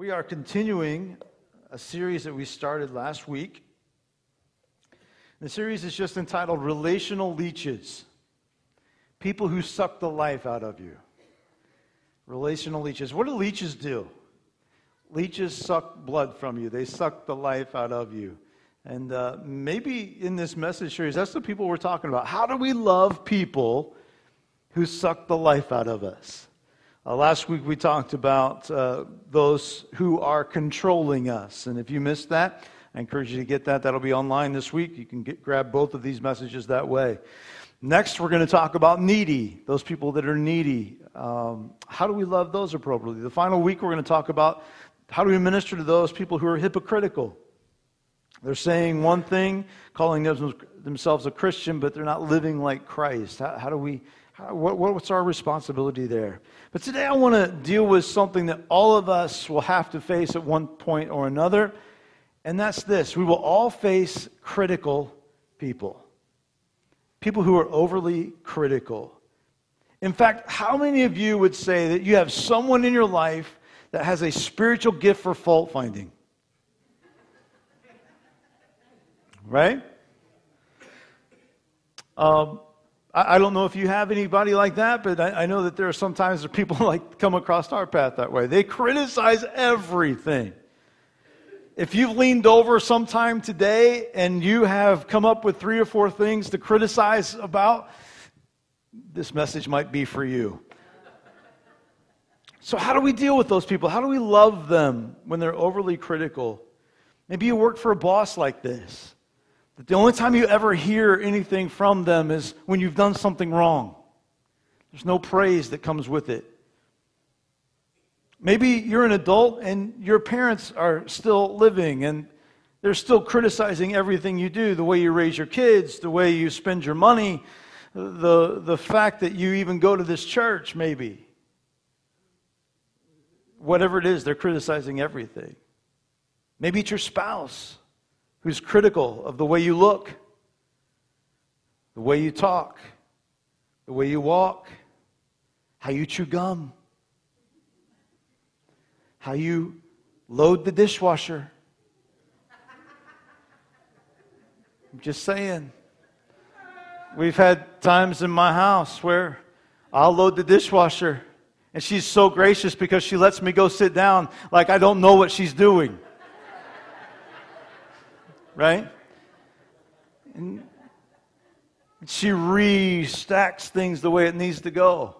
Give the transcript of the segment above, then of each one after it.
We are continuing a series that we started last week. The series is just entitled Relational Leeches People Who Suck the Life Out of You. Relational leeches. What do leeches do? Leeches suck blood from you, they suck the life out of you. And uh, maybe in this message series, that's the people we're talking about. How do we love people who suck the life out of us? Uh, last week we talked about uh, those who are controlling us. And if you missed that, I encourage you to get that. That'll be online this week. You can get, grab both of these messages that way. Next, we're going to talk about needy, those people that are needy. Um, how do we love those appropriately? The final week, we're going to talk about how do we minister to those people who are hypocritical. They're saying one thing, calling themselves a Christian, but they're not living like Christ. How, how do we what, what's our responsibility there? But today I want to deal with something that all of us will have to face at one point or another, and that's this we will all face critical people. People who are overly critical. In fact, how many of you would say that you have someone in your life that has a spiritual gift for fault finding? Right? Um, I, don't know if you have anybody like that, but I, I know that there are sometimes there people like come across our path that way. They criticize everything. If you've leaned over sometime today and you have come up with three or four things to criticize about, this message might be for you. So, how do we deal with those people? How do we love them when they're overly critical? Maybe you work for a boss like this. That the only time you ever hear anything from them is when you've done something wrong. There's no praise that comes with it. Maybe you're an adult and your parents are still living and they're still criticizing everything you do the way you raise your kids, the way you spend your money, the, the fact that you even go to this church, maybe. Whatever it is, they're criticizing everything. Maybe it's your spouse who's critical of the way you look, the way you talk, the way you walk, how you chew gum, how you load the dishwasher. I'm just saying. We've had times in my house where I'll load the dishwasher, and she's so gracious because she lets me go sit down like I don't know what she's doing right? And she restacks things the way it needs to go.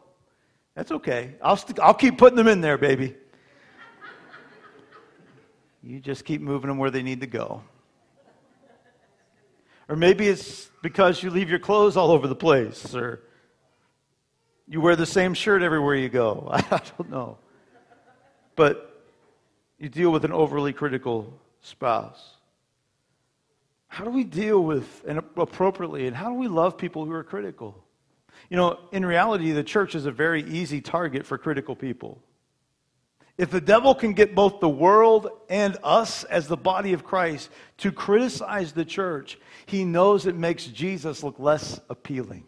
That's okay. I'll, st- I'll keep putting them in there, baby. You just keep moving them where they need to go. Or maybe it's because you leave your clothes all over the place, or you wear the same shirt everywhere you go. I don't know. But you deal with an overly critical spouse. How do we deal with and appropriately, and how do we love people who are critical? You know, in reality, the church is a very easy target for critical people. If the devil can get both the world and us as the body of Christ to criticize the church, he knows it makes Jesus look less appealing.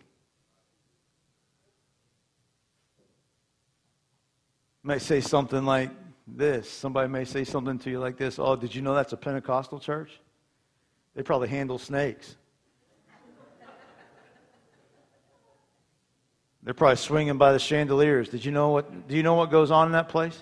May say something like this. Somebody may say something to you like this Oh, did you know that's a Pentecostal church? They probably handle snakes. They're probably swinging by the chandeliers. Did you know what? Do you know what goes on in that place?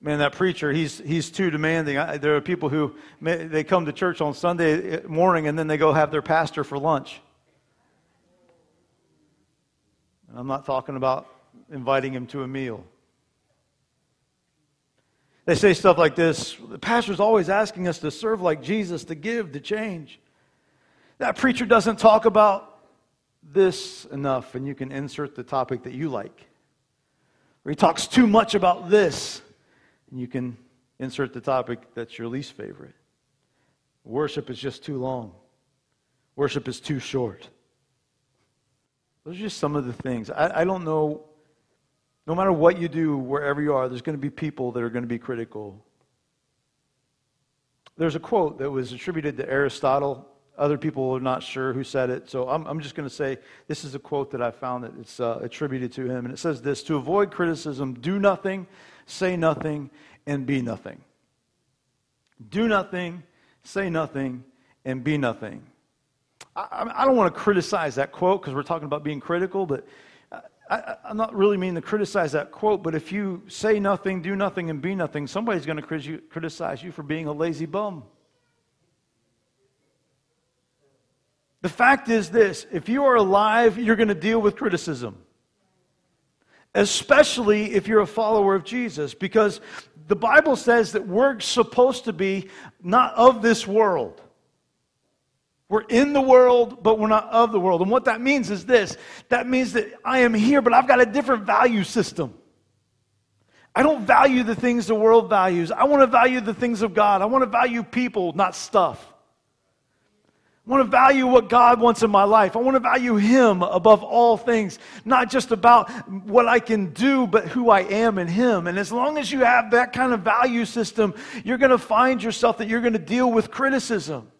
Man, that preacher, he's, he's too demanding. I, there are people who may, they come to church on Sunday morning and then they go have their pastor for lunch. And I'm not talking about inviting him to a meal. They say stuff like this The pastor's always asking us to serve like Jesus, to give, to change. That preacher doesn't talk about this enough, and you can insert the topic that you like. Or he talks too much about this, and you can insert the topic that's your least favorite. Worship is just too long, worship is too short. Those are just some of the things. I, I don't know no matter what you do, wherever you are, there's going to be people that are going to be critical. There's a quote that was attributed to Aristotle. Other people are not sure who said it. So I'm, I'm just going to say this is a quote that I found that it's uh, attributed to him. And it says this To avoid criticism, do nothing, say nothing, and be nothing. Do nothing, say nothing, and be nothing. I, I don't want to criticize that quote because we're talking about being critical, but I, am not really meaning to criticize that quote, but if you say nothing, do nothing, and be nothing, somebody's going to criticize you for being a lazy bum. The fact is this if you are alive, you're going to deal with criticism. Especially if you're a follower of Jesus, because the Bible says that we're supposed to be not of this world. We're in the world, but we're not of the world. And what that means is this that means that I am here, but I've got a different value system. I don't value the things the world values. I want to value the things of God. I want to value people, not stuff. I want to value what God wants in my life. I want to value Him above all things, not just about what I can do, but who I am in Him. And as long as you have that kind of value system, you're going to find yourself that you're going to deal with criticism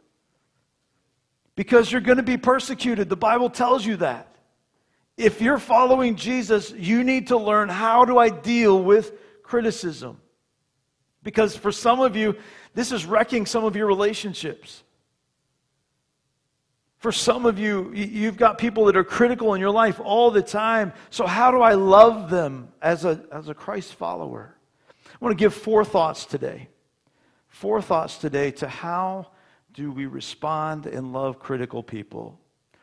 because you're going to be persecuted. The Bible tells you that. If you're following Jesus, you need to learn how do I deal with criticism? Because for some of you, this is wrecking some of your relationships. For some of you, you've got people that are critical in your life all the time. So, how do I love them as a, as a Christ follower? I want to give four thoughts today. Four thoughts today to how do we respond and love critical people.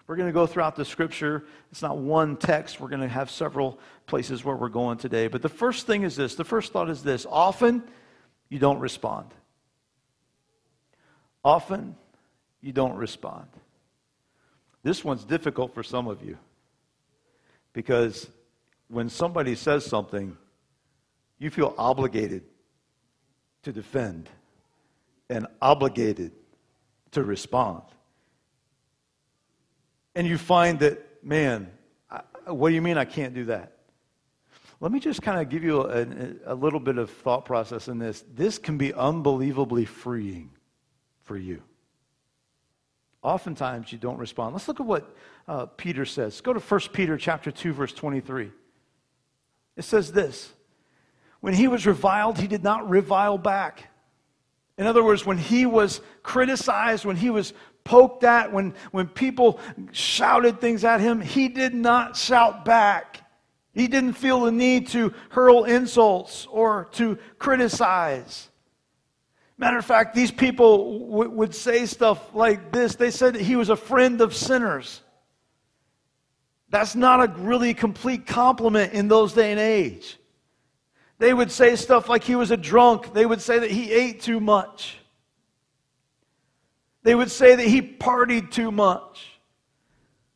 We're going to go throughout the scripture. It's not one text. We're going to have several places where we're going today. But the first thing is this the first thought is this often you don't respond. Often you don't respond. This one's difficult for some of you because when somebody says something, you feel obligated to defend and obligated to respond. And you find that, man, I, what do you mean I can't do that? Let me just kind of give you a, a, little bit of thought process in this. This can be unbelievably freeing for you oftentimes you don't respond. Let's look at what uh, Peter says. Go to 1 Peter chapter 2 verse 23. It says this, when he was reviled, he did not revile back. In other words, when he was criticized, when he was poked at, when, when people shouted things at him, he did not shout back. He didn't feel the need to hurl insults or to criticize. Matter of fact, these people w- would say stuff like this. They said that he was a friend of sinners. That's not a really complete compliment in those day and age. They would say stuff like he was a drunk. They would say that he ate too much. They would say that he partied too much.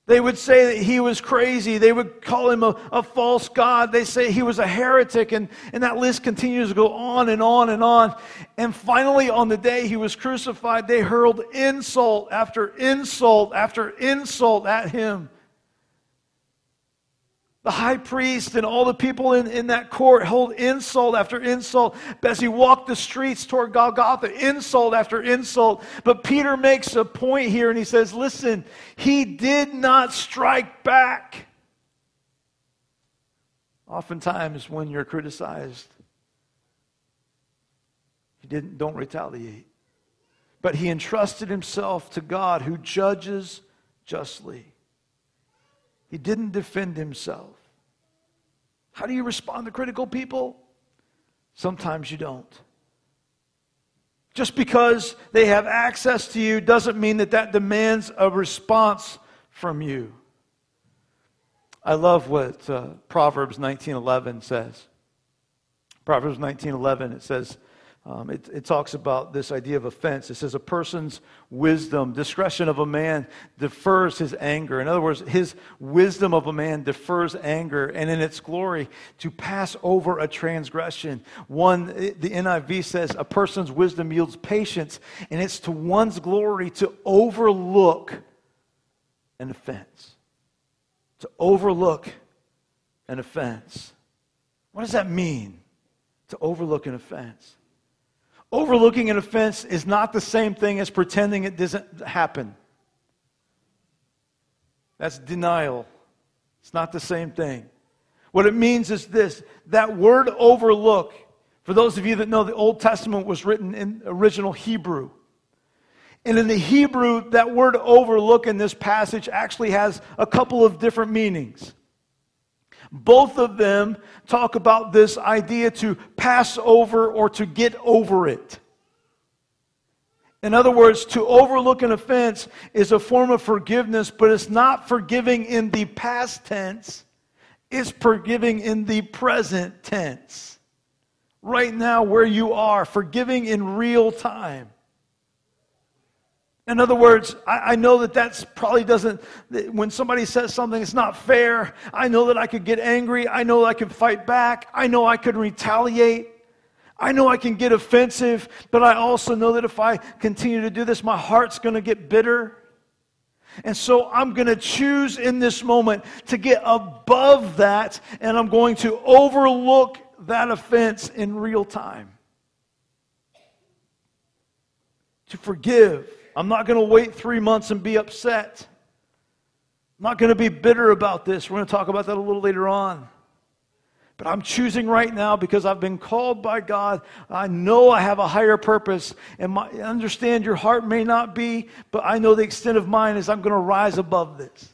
They would say that he was crazy. They would call him a, a false God. They say he was a heretic. And, and that list continues to go on and on and on. And finally, on the day he was crucified, they hurled insult after insult after insult at him. The high priest and all the people in, in that court hold insult after insult as he walked the streets toward Golgotha, insult after insult. But Peter makes a point here and he says, Listen, he did not strike back. Oftentimes, when you're criticized, he didn't, don't retaliate. But he entrusted himself to God who judges justly. He didn't defend himself. How do you respond to critical people? Sometimes you don't. Just because they have access to you doesn't mean that that demands a response from you. I love what uh, Proverbs 19:11 says. Proverbs 19:11 it says um, it, it, talks about this idea of offense. It says, a person's wisdom, discretion of a man defers his anger. In other words, his wisdom of a man defers anger, and in its glory, to pass over a transgression. One, the NIV says, a person's wisdom yields patience, and it's to one's glory to overlook an offense. To overlook an offense. What does that mean? To overlook an offense. Overlooking an offense is not the same thing as pretending it doesn't happen. That's denial. It's not the same thing. What it means is this that word overlook, for those of you that know the Old Testament was written in original Hebrew. And in the Hebrew, that word overlook in this passage actually has a couple of different meanings. Both of them talk about this idea to pass over or to get over it. In other words, to overlook an offense is a form of forgiveness, but it's not forgiving in the past tense, it's forgiving in the present tense. Right now, where you are, forgiving in real time. In other words, I, I know that that's probably doesn't, when somebody says something it's not fair, I know that I could get angry. I know I could fight back. I know I could retaliate. I know I can get offensive, but I also know that if I continue to do this, my heart's going to get bitter. And so I'm going to choose in this moment to get above that, and I'm going to overlook that offense in real time. To forgive I'm not going to wait three months and be upset. I'm not going to be bitter about this. We're going to talk about that a little later on. But I'm choosing right now because I've been called by God. I know I have a higher purpose. And my, understand your heart may not be, but I know the extent of mine is I'm going to rise above this.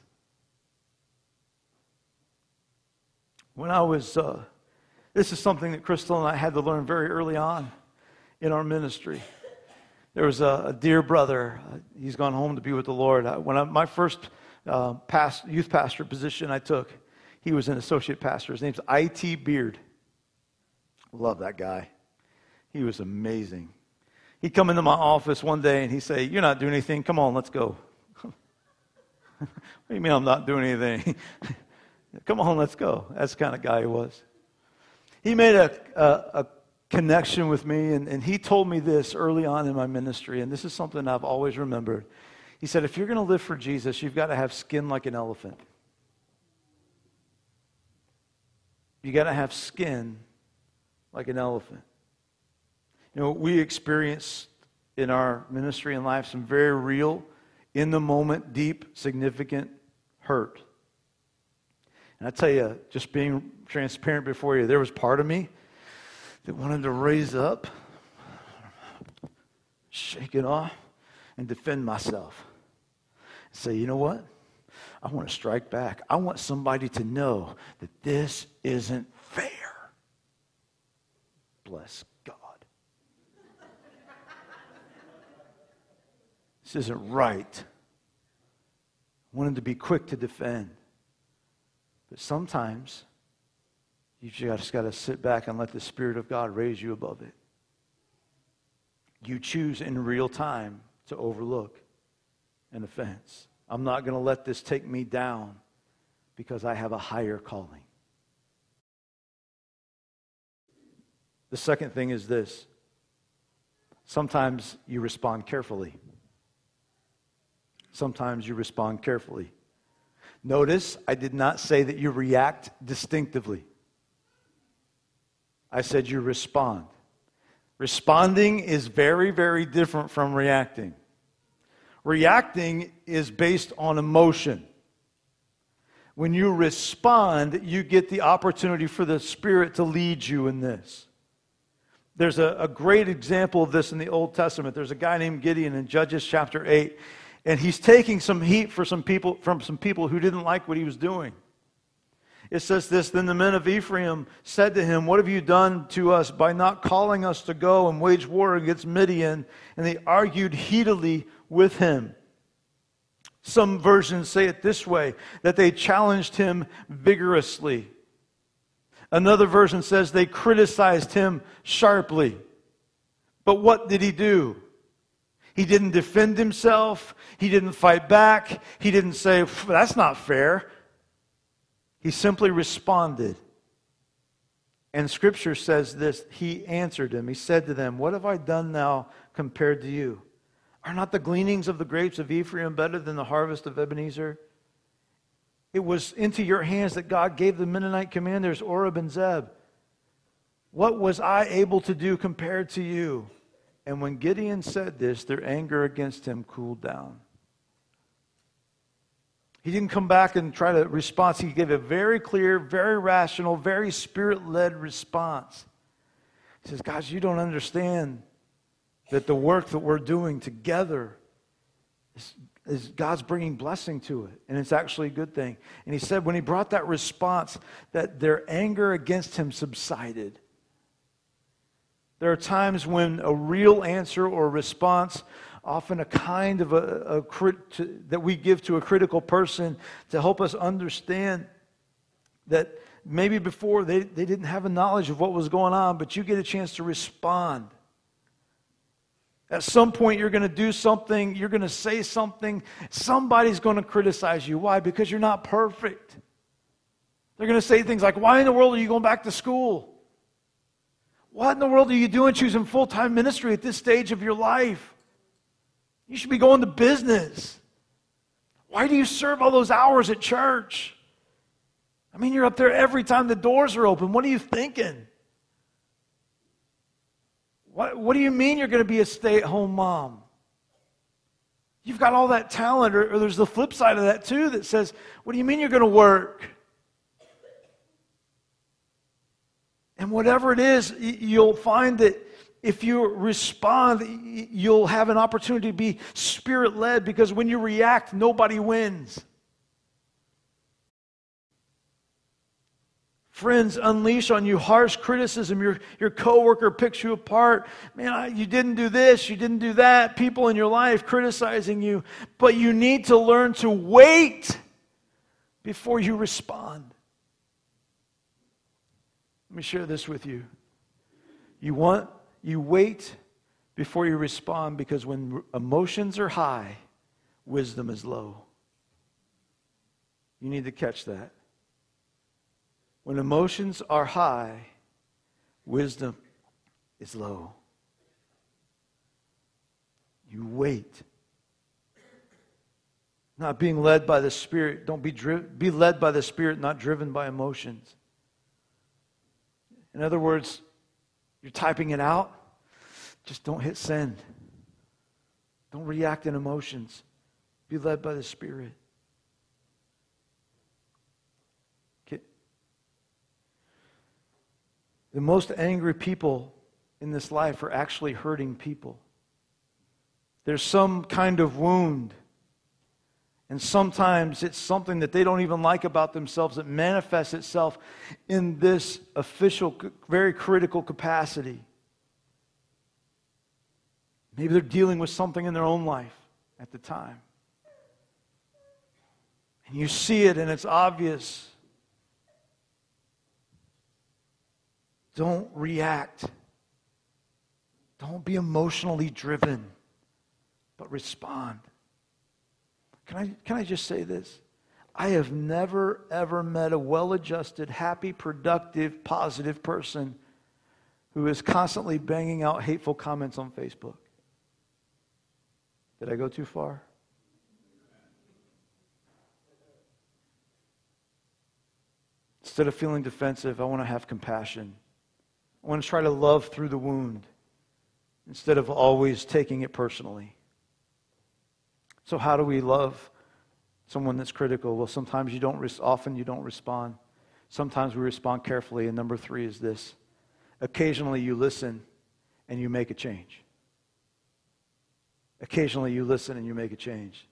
When I was, uh, this is something that Crystal and I had to learn very early on in our ministry. There was a, a dear brother. Uh, he's gone home to be with the Lord. When I, my first uh, past, youth pastor position I took, he was an associate pastor. His name's I.T. Beard. Love that guy. He was amazing. He'd come into my office one day and he'd say, You're not doing anything. Come on, let's go. what do you mean I'm not doing anything? come on, let's go. That's the kind of guy he was. He made a, a, a connection with me. And, and he told me this early on in my ministry, and this is something I've always remembered. He said, If you're going to live for Jesus, you've got to have skin like an elephant. You got to have skin like an elephant. You know, we experience in our ministry and life some very real, in the moment, deep, significant hurt. And I tell you, just being transparent before you, there was part of me that wanted to raise up, shake it off, and defend myself. Say, you know what? I want to strike back. I want somebody to know that this isn't fair. Bless God. this isn't right. I wanted to be quick to defend. But sometimes you just got to sit back and let the Spirit of God raise you above it. You choose in real time to overlook an offense. I'm not going to let this take me down because I have a higher calling. The second thing is this sometimes you respond carefully. Sometimes you respond carefully. Notice I did not say that you react distinctively. I said you respond. Responding is very, very different from reacting. Reacting is based on emotion. When you respond, you get the opportunity for the Spirit to lead you in this. There's a, a, great example of this in the Old Testament. There's a guy named Gideon in Judges chapter 8, and he's taking some heat for some people, from some people who didn't like what he was doing it says this Then the men of Ephraim said to him, What have you done to us by not calling us to go and wage war against Midian? And they argued heatedly with him. Some versions say it this way that they challenged him vigorously. Another version says they criticized him sharply. But what did he do? He didn't defend himself. He didn't fight back. He didn't say, That's not fair. He simply responded. And scripture says this He answered him. He said to them, What have I done now compared to you? Are not the gleanings of the grapes of Ephraim better than the harvest of Ebenezer? It was into your hands that God gave the Midianite commanders Oreb and Zeb. What was I able to do compared to you? And when Gideon said this, their anger against him cooled down. He didn't come back and try to respond. He gave a very clear, very rational, very spirit led response. He says, Guys, you don't understand that the work that we're doing together is, is, God's bringing blessing to it, and it's actually a good thing. And he said, when he brought that response, that their anger against him subsided. There are times when a real answer or response often a kind of a, a crit, to, that we give to a critical person to help us understand that maybe before they, they didn't have a knowledge of what was going on, but you get a chance to respond. At some point, you're going to do something, you're going to say something, somebody's going to criticize you. Why? Because you're not perfect. They're going to say things like, Why in the world are you going back to school? What in the world are you doing choosing full time ministry at this stage of your life? You should be going to business. Why do you serve all those hours at church? I mean, you're up there every time the doors are open. What are you thinking? What, what do you mean you're going to be a stay at home mom? You've got all that talent, or, or there's the flip side of that too that says, What do you mean you're going to work? And whatever it is, you'll find that if you respond, you'll have an opportunity to be spirit led because when you react, nobody wins. Friends unleash on you harsh criticism. Your, your coworker picks you apart. Man, I, you didn't do this, you didn't do that. People in your life criticizing you. But you need to learn to wait before you respond. Let me share this with you. You want you wait before you respond because when emotions are high, wisdom is low. You need to catch that. When emotions are high, wisdom is low. You wait. Not being led by the Spirit. Don't be, be led by the Spirit, not driven by emotions. In other words, you're typing it out, just don't hit send. Don't react in emotions. Be led by the Spirit. Okay. The most angry people in this life are actually hurting people. There's some kind of wound. And sometimes it's something that they don't even like about themselves that manifests itself in this official, very critical capacity. Maybe they're dealing with something in their own life at the time. And you see it and it's obvious. Don't react. Don't be emotionally driven, but respond. Can I, can I just say this? I have never, ever met a well adjusted, happy, productive, positive person who is constantly banging out hateful comments on Facebook. Did I go too far? Instead of feeling defensive, I want to have compassion. I want to try to love through the wound instead of always taking it personally. So, how do we love someone that's critical? Well, sometimes you don't, often you don't respond. Sometimes we respond carefully. And number three is this occasionally you listen and you make a change. Occasionally you listen and you make a change.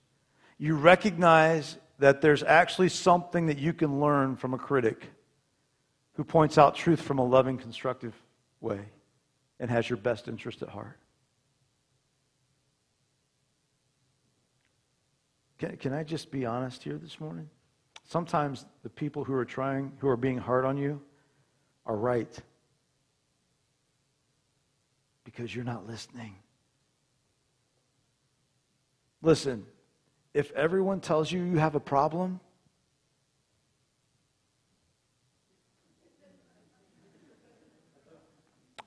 You recognize that there's actually something that you can learn from a critic who points out truth from a loving, constructive way and has your best interest at heart. Can, can I just be honest here this morning? Sometimes the people who are trying, who are being hard on you, are right because you're not listening. Listen, if everyone tells you you have a problem,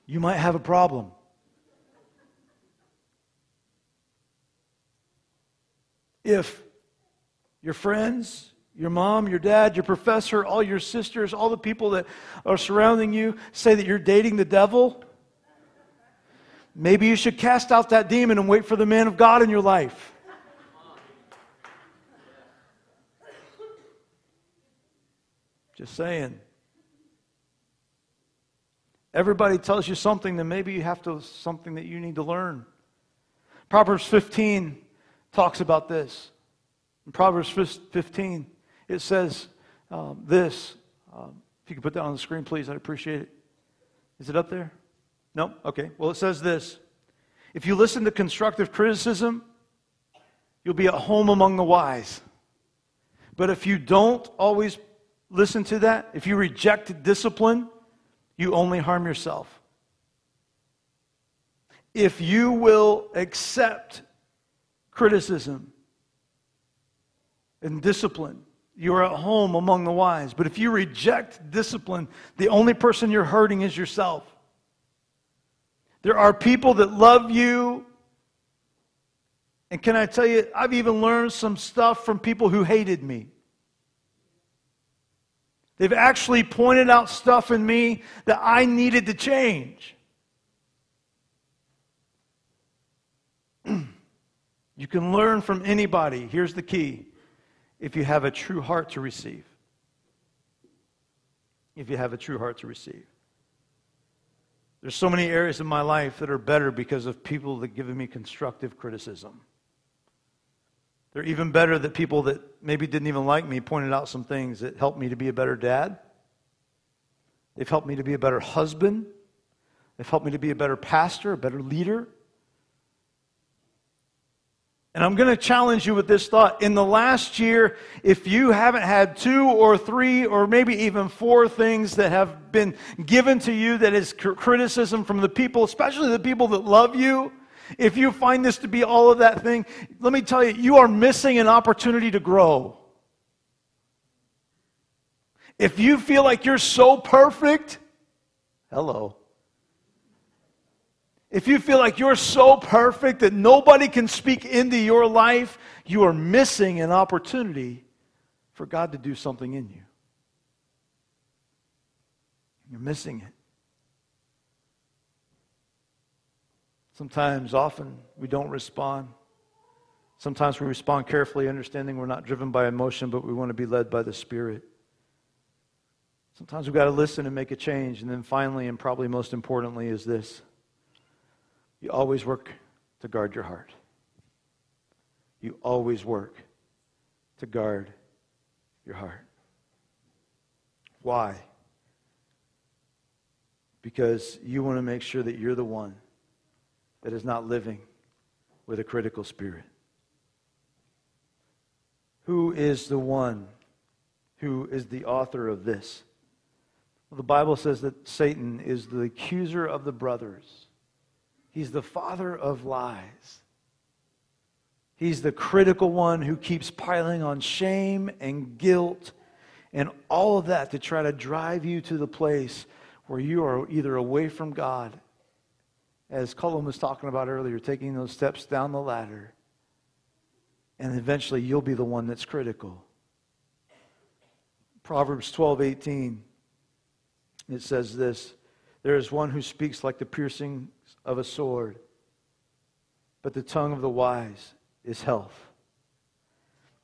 you might have a problem. If your friends, your mom, your dad, your professor, all your sisters, all the people that are surrounding you say that you're dating the devil, maybe you should cast out that demon and wait for the man of God in your life. Just saying. Everybody tells you something, then maybe you have to something that you need to learn. Proverbs 15 talks about this. In Proverbs 15, it says um, this. Um, if you could put that on the screen, please, I'd appreciate it. Is it up there? No? Okay. Well, it says this If you listen to constructive criticism, you'll be at home among the wise. But if you don't always listen to that, if you reject discipline, you only harm yourself. If you will accept criticism and discipline, you are at home among the wise. But if you reject discipline, the only person you're hurting is yourself. There are people that love you. And can I tell you, I've even learned some stuff from people who hated me. They've actually pointed out stuff in me that I needed to change. you can learn from anybody. Here's the key if you have a true heart to receive. If you have a true heart to receive. There's so many areas in my life that are better because of people that give me constructive criticism. They're even better that people that maybe didn't even like me pointed out some things that helped me to be a better dad. They've helped me to be a better husband. They've helped me to be a better pastor, a better leader. And I'm going to challenge you with this thought. In the last year, if you haven't had two or three or maybe even four things that have been given to you that is criticism from the people, especially the people that love you, if you find this to be all of that thing, let me tell you, you are missing an opportunity to grow. If you feel like you're so perfect, hello. If you feel like you're so perfect that nobody can speak into your life, you are missing an opportunity for God to do something in you. You're missing it. Sometimes, often, we don't respond. Sometimes we respond carefully, understanding we're not driven by emotion, but we want to be led by the Spirit. Sometimes we've got to listen and make a change. And then finally, and probably most importantly, is this you always work to guard your heart. You always work to guard your heart. Why? Because you want to make sure that you're the one that is not living with a critical spirit? Who is the one who is the author of this? Well, the Bible says that Satan is the accuser of the brothers, he's the father of lies. He's the critical one who keeps piling on shame and guilt and all of that to try to drive you to the place where you are either away from God as Cullen was talking about earlier, taking those steps down the ladder. And eventually you'll be the one that's critical. Proverbs 12, 18, it says this There is one who speaks like the piercing of a sword, but the tongue of the wise is health.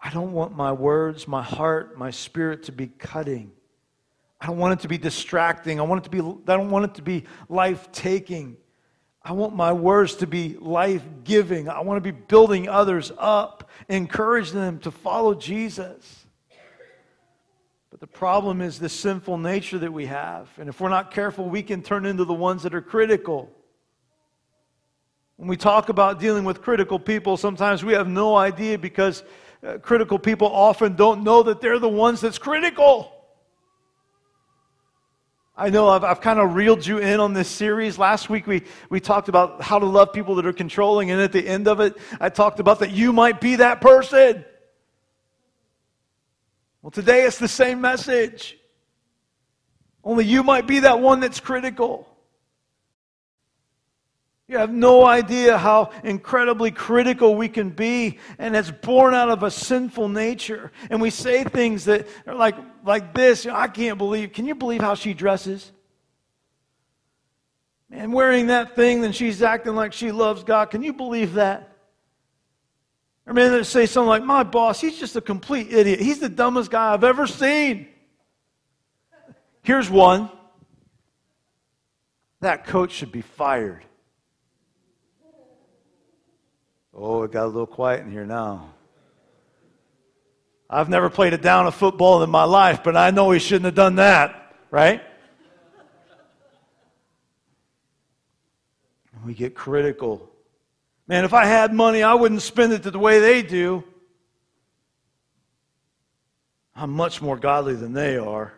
I don't want my words, my heart, my spirit to be cutting. I don't want it to be distracting. I want it to be I don't want it to be life-taking. I want my words to be life giving. I want to be building others up, encouraging them to follow Jesus. But the problem is the sinful nature that we have. And if we're not careful, we can turn into the ones that are critical. When we talk about dealing with critical people, sometimes we have no idea because uh, critical people often don't know that they're the ones that's critical. I know I've, I've kind of reeled you in on this series. Last week we, we talked about how to love people that are controlling, and at the end of it, I talked about that you might be that person. Well, today it's the same message. Only you might be that one that's critical. You have no idea how incredibly critical we can be, and it's born out of a sinful nature. And we say things that are like, like this I can't believe. Can you believe how she dresses? Man, wearing that thing, then she's acting like she loves God. Can you believe that? Or men that say something like, My boss, he's just a complete idiot. He's the dumbest guy I've ever seen. Here's one that coach should be fired. Oh, it got a little quiet in here now. I've never played a down of football in my life, but I know he shouldn't have done that, right? We get critical. Man, if I had money, I wouldn't spend it the way they do. I'm much more godly than they are.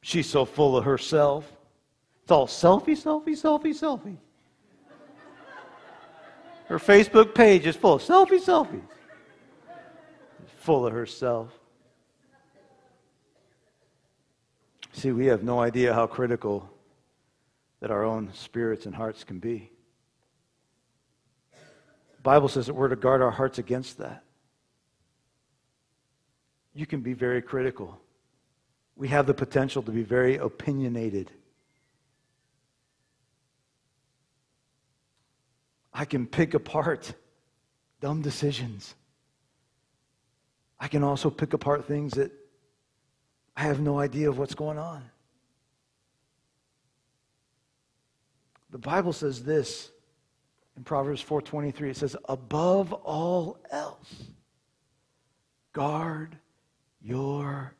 She's so full of herself. It's all selfie, selfie, selfie, selfie. Her Facebook page is full of selfie, selfie. Full of herself. See, we have no idea how critical that our own spirits and hearts can be. The Bible says that we're to guard our hearts against that. You can be very critical. We have the potential to be very opinionated. I can pick apart dumb decisions. I can also pick apart things that I have no idea of what's going on. The Bible says this in Proverbs 4:23 it says above all else guard your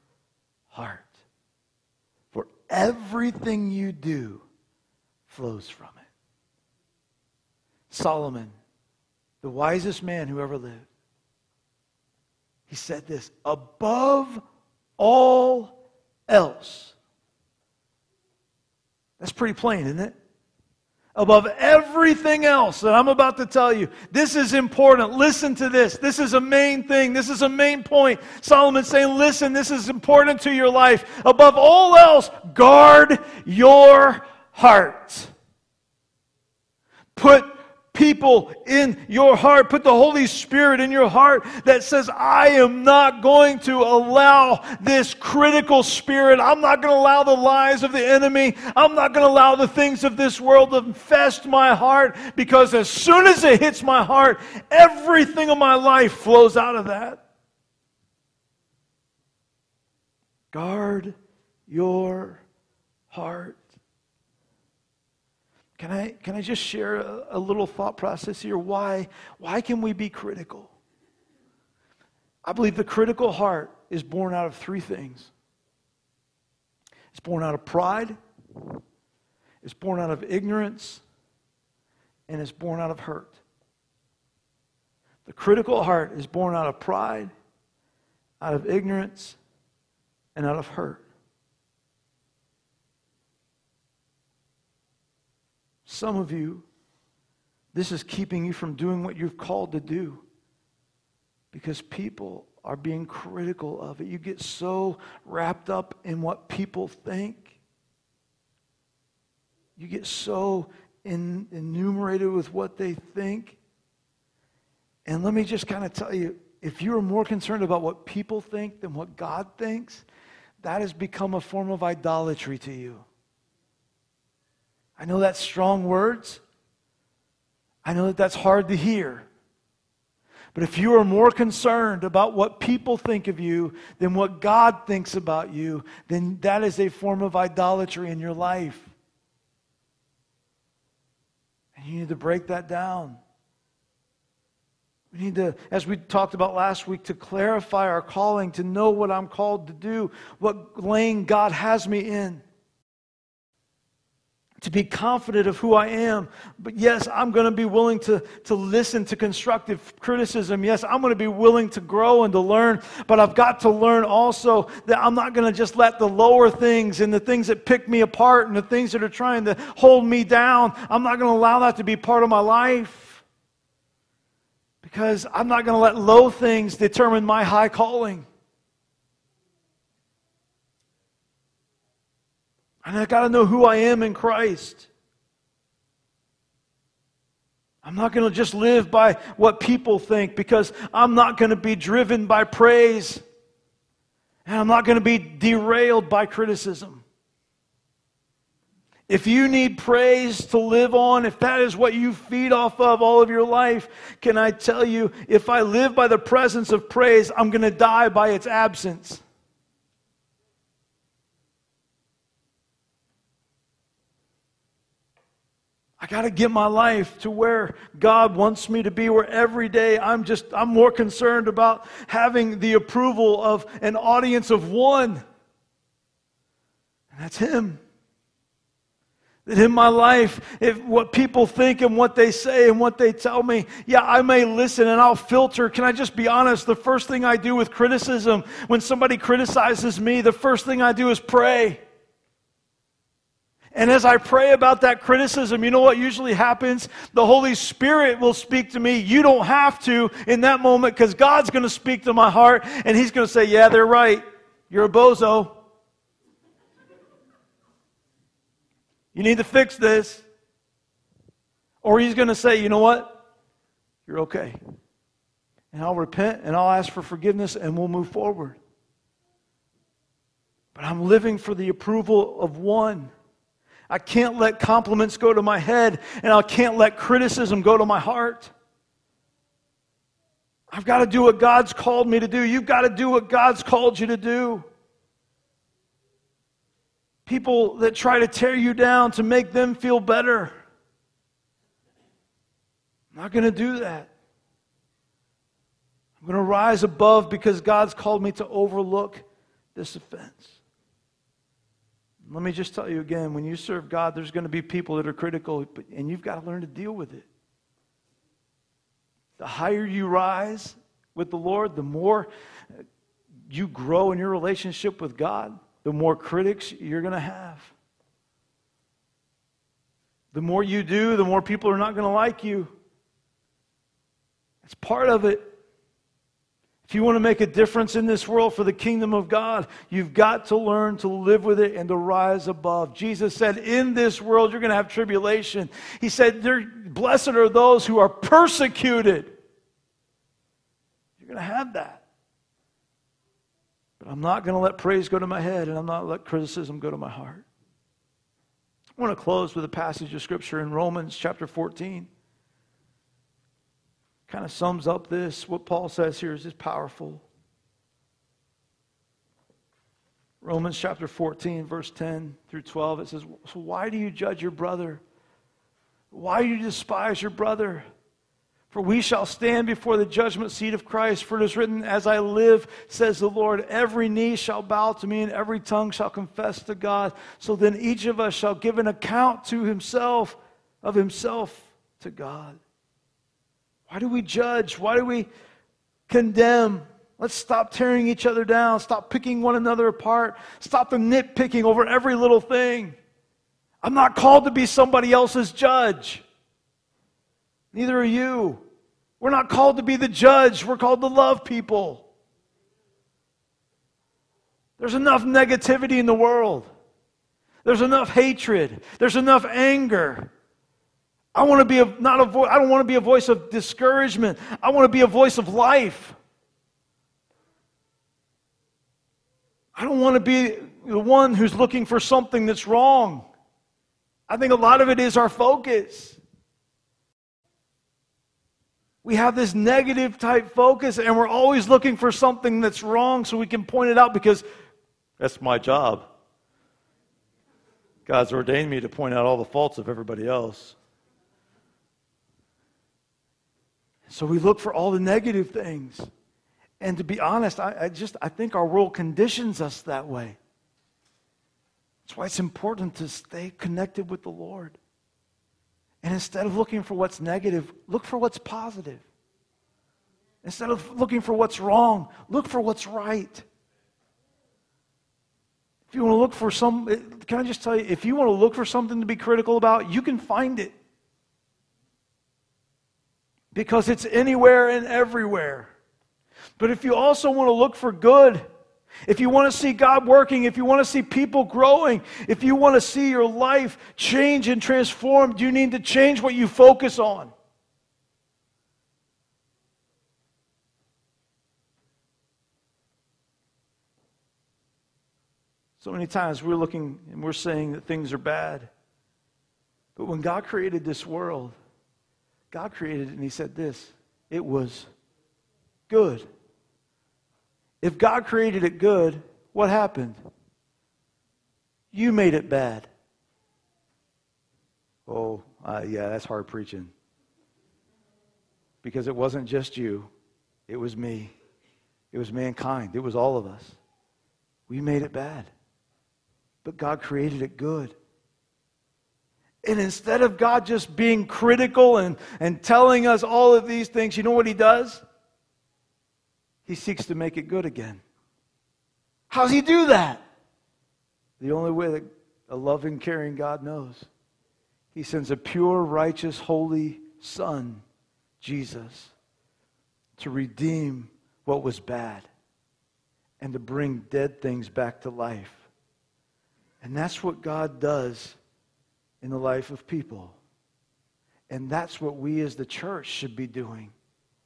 heart for everything you do flows from it. Solomon, the wisest man who ever lived, he said this above all else. That's pretty plain, isn't it? Above everything else that I'm about to tell you, this is important. Listen to this. This is a main thing. This is a main point. Solomon's saying, listen, this is important to your life. Above all else, guard your heart. Put people in your heart. Put the Holy Spirit in your heart that says, I am not going to allow this critical spirit. I'm not going to allow the lies of the enemy. I'm not going to allow the things of this world to infest my heart because as soon as it hits my heart, everything of my life flows out of that. Guard your heart. Can I, can I just share a, a little thought process here? Why, why can we be critical? I believe the critical heart is born out of three things it's born out of pride, it's born out of ignorance, and it's born out of hurt. The critical heart is born out of pride, out of ignorance, and out of hurt. Some of you, this is keeping you from doing what you've called to do because people are being critical of it. You get so wrapped up in what people think. You get so in, enumerated with what they think. And let me just kind of tell you if you are more concerned about what people think than what God thinks, that has become a form of idolatry to you. I know that's strong words. I know that that's hard to hear. But if you are more concerned about what people think of you than what God thinks about you, then that is a form of idolatry in your life. And you need to break that down. We need to, as we talked about last week, to clarify our calling, to know what I'm called to do, what lane God has me in to be confident of who I am. But yes, I'm going to be willing to, to listen to constructive criticism. Yes, I'm going to be willing to grow and to learn. But I've got to learn also that I'm not going to just let the lower things and the things that pick me apart and the things that are trying to hold me down, I'm not going to allow that to be part of my life. Because I'm not going to let low things determine my high calling. And I got to know who I am in Christ. I'm not going to just live by what people think because I'm not going to be driven by praise. And I'm not going to be derailed by criticism. If you need praise to live on, if that is what you feed off of all of your life, can I tell you, if I live by the presence of praise, I'm going to die by its absence. I got to get my life to where God wants me to be, where every day I'm just, I'm more concerned about having the approval of an audience of one. And that's Him. That in my life, if what people think and what they say and what they tell me, yeah, I may listen and I'll filter. Can I just be honest? The first thing I do with criticism, when somebody criticizes me, the first thing I do is pray. And as I pray about that criticism, you know what usually happens? The Holy Spirit will speak to me. You don't have to in that moment because God's going to speak to my heart and He's going to say, Yeah, they're right. You're a bozo. You need to fix this. Or He's going to say, You know what? You're okay. And I'll repent and I'll ask for forgiveness and we'll move forward. But I'm living for the approval of one. I can't let compliments go to my head, and I can't let criticism go to my heart. I've got to do what God's called me to do. You've got to do what God's called you to do. People that try to tear you down to make them feel better. I'm not going to do that. I'm going to rise above because God's called me to overlook this offense. Let me just tell you again when you serve God, there's going to be people that are critical, and you've got to learn to deal with it. The higher you rise with the Lord, the more uh, you grow in your relationship with God, the more critics you're going to have. The more you do, the more people are not going to like you. It's part of it. If you want to make a difference in this world for the kingdom of God, you've got to learn to live with it and to rise above. Jesus said, In this world, you're going to have tribulation. He said, Blessed are those who are persecuted. You're going to have that. But I'm not going to let praise go to my head, and I'm not let criticism go to my heart. I want to close with a passage of scripture in Romans chapter 14 kind of sums up this. What Paul says here is just powerful. Romans chapter 14, verse 10 through 12, it says, So why do you judge your brother? Why do you despise your brother? For we shall stand before the judgment seat of Christ. For it is written, As I live, says the Lord, every knee shall bow to me, and every tongue shall confess to God. So then each of us shall give an account to himself, of himself to God. Why do we judge? Why do we condemn? Let's stop tearing each other down. Stop picking one another apart. Stop the nitpicking over every little thing. I'm not called to be somebody else's judge. Neither are you. We're not called to be the judge. We're called to love people. There's enough negativity in the world. There's enough hatred. There's enough anger. I want to be a, not a voice, I don't want to be a voice of discouragement. I want to be a voice of life. I don't want to be the one who's looking for something that's wrong. I think a lot of it is our focus. We have this negative type focus, and we're always looking for something that's wrong so we can point it out because that's my job. God's ordained me to point out all the faults of everybody else. So we look for all the negative things. And to be honest, I, I, just I think our world conditions us that way. That's why it's important to stay connected with the Lord. And instead of looking for what's negative, look for what's positive. Instead of looking for what's wrong, look for what's right. If you want to look for some, eh, can I just tell you, if you want to look for something to be critical about, you can find it because it's anywhere and everywhere. But if you also want to look for good, if you want to see God working, if you want to see people growing, if you want to see your life change and transformed, you need to change what you focus on. So many times we're looking and we're saying that things are bad. But when God created this world, God created it and He said this it was good. If God created it good, what happened? You made it bad. Oh, Uh, yeah, that's hard preaching. Because it wasn't just you, it was me. It was mankind. It was all of us. We made it bad. But God created it good. And instead of God just being critical and, and telling us all of these things, you know what He does? He seeks to make it good again. How does He do that? The only way that a loving, caring God knows. He sends a pure, righteous, holy Son, Jesus, to redeem what was bad and to bring dead things back to life. And that's what God does in the life of people. And that's what we as the church should be doing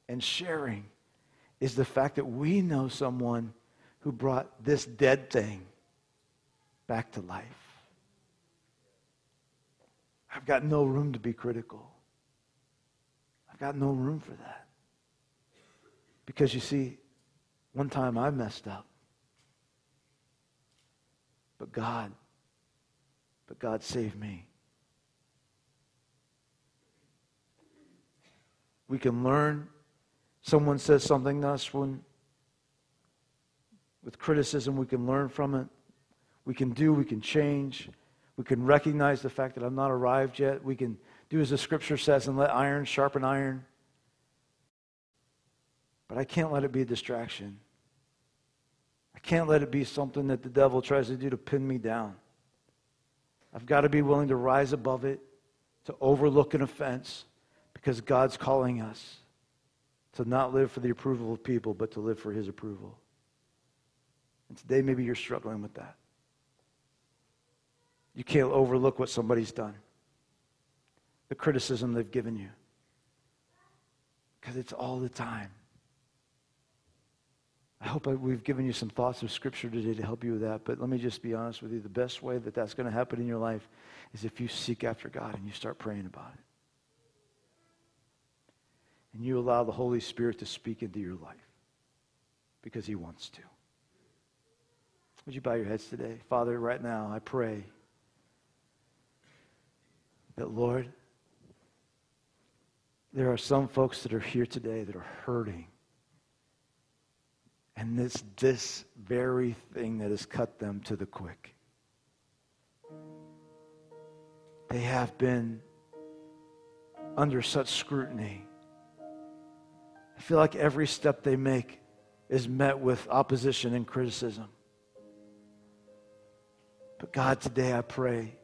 and sharing is the fact that we know someone who brought this dead thing back to life. I've got no room to be critical. I've got no room for that. Because you see, one time I messed up. But God, but God saved me. We can learn. Someone says something to us when, with criticism, we can learn from it. We can do, we can change. We can recognize the fact that I'm not arrived yet. We can do as the scripture says and let iron sharpen iron. But I can't let it be a distraction. I can't let it be something that the devil tries to do to pin me down. I've got to be willing to rise above it, to overlook an offense, because God's calling us to not live for the approval of people, but to live for His approval. And today, maybe you're struggling with that. You can't overlook what somebody's done, the criticism they've given you, because it's all the time. I hope we've given you some thoughts of Scripture today to help you with that. But let me just be honest with you. The best way that that's going to happen in your life is if you seek after God and you start praying about it. And you allow the Holy Spirit to speak into your life because He wants to. Would you bow your heads today? Father, right now, I pray that, Lord, there are some folks that are here today that are hurting and it's this very thing that has cut them to the quick. They have been under such scrutiny. I feel like every step they make is met with opposition and criticism. But God, today I pray,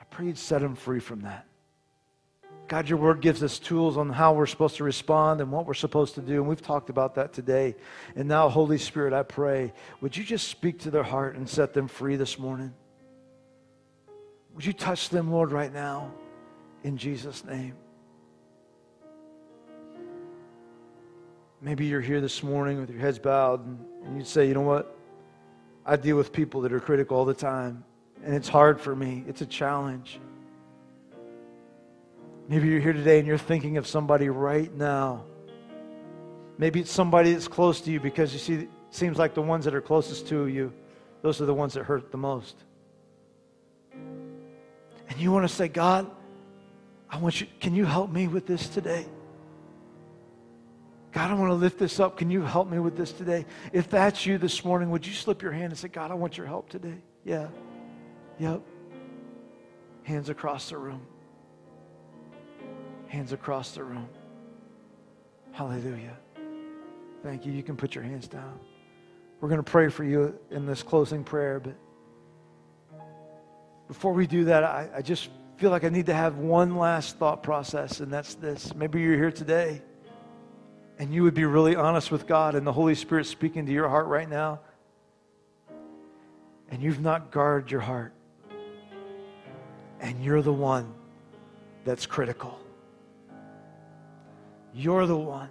I pray you'd set them free from that. God, your word gives us tools on how we're supposed to respond and what we're supposed to do. And we've talked about that today. And now, Holy Spirit, I pray, would you just speak to their heart and set them free this morning? Would you touch them, Lord, right now in Jesus' name? Maybe you're here this morning with your heads bowed and, and you'd say, you know what? I deal with people that are critical all the time, and it's hard for me, it's a challenge. Maybe you're here today and you're thinking of somebody right now. Maybe it's somebody that's close to you because you see, it seems like the ones that are closest to you, those are the ones that hurt the most. And you want to say, God, I want you, can you help me with this today? God, I want to lift this up. Can you help me with this today? If that's you this morning, would you slip your hand and say, God, I want your help today? Yeah. Yep. Hands across the room. Hands across the room. Hallelujah. Thank you. You can put your hands down. We're going to pray for you in this closing prayer, but before we do that, I, I just feel like I need to have one last thought process, and that's this. Maybe you're here today and you would be really honest with God and the Holy Spirit speaking to your heart right now, and you've not guarded your heart, and you're the one that's critical. You're the one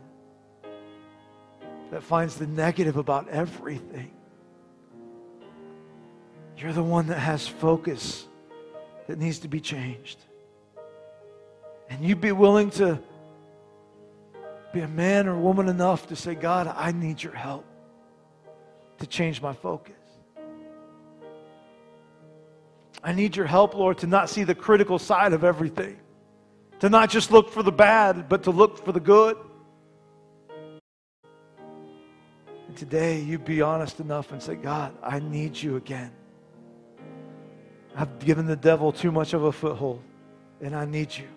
that finds the negative about everything. You're the one that has focus that needs to be changed. And you'd be willing to be a man or woman enough to say, God, I need your help to change my focus. I need your help, Lord, to not see the critical side of everything, to not just look for the bad, but to look for the good. And today, you be honest enough and say, God, I need you again. I've given the devil too much of a foothold, and I need you.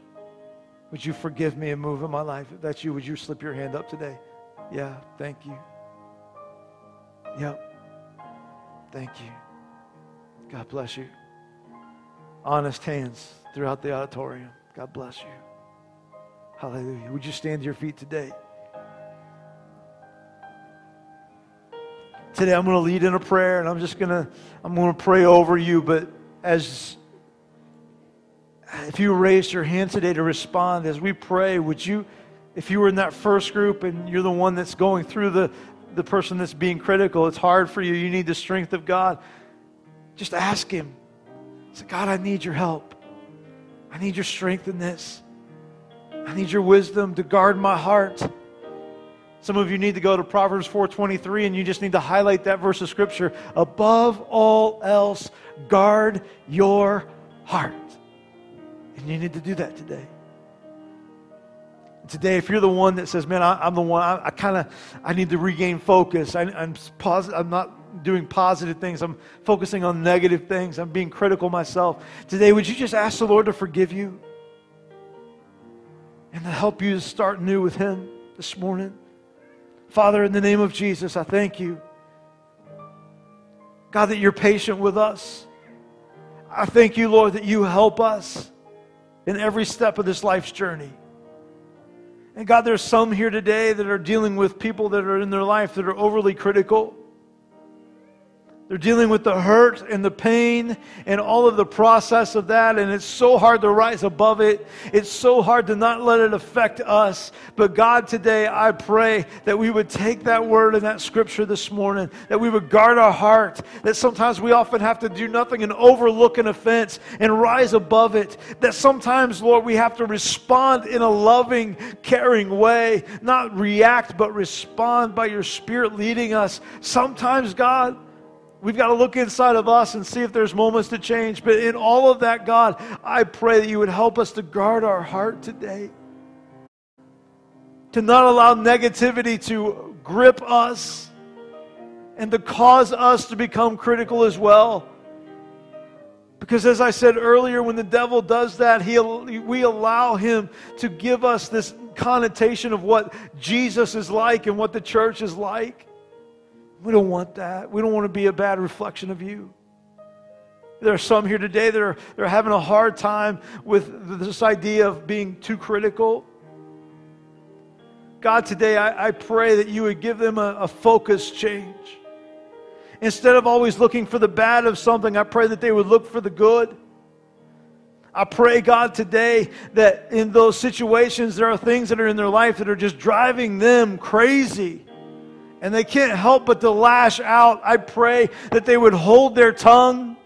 Would you forgive me and move in my life? If that's you, would you slip your hand up today? Yeah, thank you. Yep. Thank you. God bless you. Honest hands throughout the auditorium. God bless you. Hallelujah. Would you stand to your feet today? Today I'm going to lead in a prayer and I'm just going to I'm going to pray over you, but as if you raised your hand today to respond as we pray, would you if you were in that first group and you're the one that's going through the the person that's being critical, it's hard for you, you need the strength of God. Just ask him. Say, God, I need your help. I need your strength in this. I need your wisdom to guard my heart. Some of you need to go to Proverbs 4:23 and you just need to highlight that verse of scripture. Above all else, guard your heart. And you need to do that today. Today, if you're the one that says, "Man, I, am the one. I, I kind of, I need to regain focus. I, I'm positive. I'm not doing positive things. I'm focusing on negative things. I'm being critical myself." Today, would you just ask the Lord to forgive you and to help you to start new with Him this morning? Father, in the name of Jesus, I thank you. God, that you're patient with us. I thank you, Lord, that you help us in every step of this life's journey. And God, there's some here today that are dealing with people that are in their life that are overly critical. They're dealing with the hurt and the pain and all of the process of that, and it's so hard to rise above it. It's so hard to not let it affect us. But God, today I pray that we would take that word and that scripture this morning, that we would guard our heart, that sometimes we often have to do nothing and overlook an offense and rise above it. That sometimes, Lord, we have to respond in a loving, caring way, not react, but respond by your Spirit leading us. Sometimes, God, We've got to look inside of us and see if there's moments to change. But in all of that, God, I pray that you would help us to guard our heart today. To not allow negativity to grip us and to cause us to become critical as well. Because as I said earlier, when the devil does that, he, we allow him to give us this connotation of what Jesus is like and what the church is like. We don't want that. We don't want to be a bad reflection of you. There are some here today that are they're having a hard time with this idea of being too critical. God, today I, I pray that you would give them a, a focus change. Instead of always looking for the bad of something, I pray that they would look for the good. I pray, God, today that in those situations, there are things that are in their life that are just driving them crazy and they can't help but to lash out. I pray that they would hold their tongue.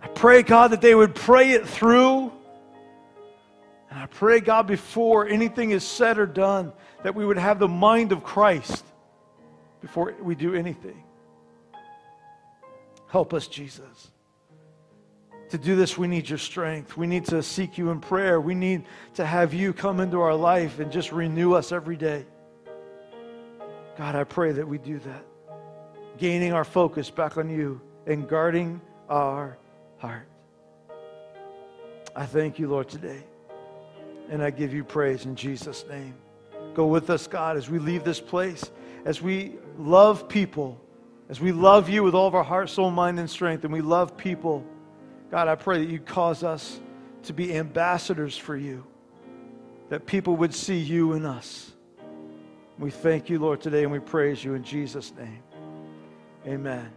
I pray, God, that they would pray it through. And I pray, God, before anything is said or done, that we would have the mind of Christ before we do anything. Help us, Jesus. To do this, we need your strength. We need to seek you in prayer. We need to have you come into our life and just renew us every day. God, I pray that we do that, gaining our focus back on you and guarding our heart. I thank you, Lord, today. And I give you praise in Jesus' name. Go with us, God, as we leave this place, as we love people, as we love you with all of our heart, soul, mind, and strength, and we love people. God, I pray that you cause us to be ambassadors for you, that people would see you in us. We thank you, Lord, today, and we praise you in Jesus' name. Amen.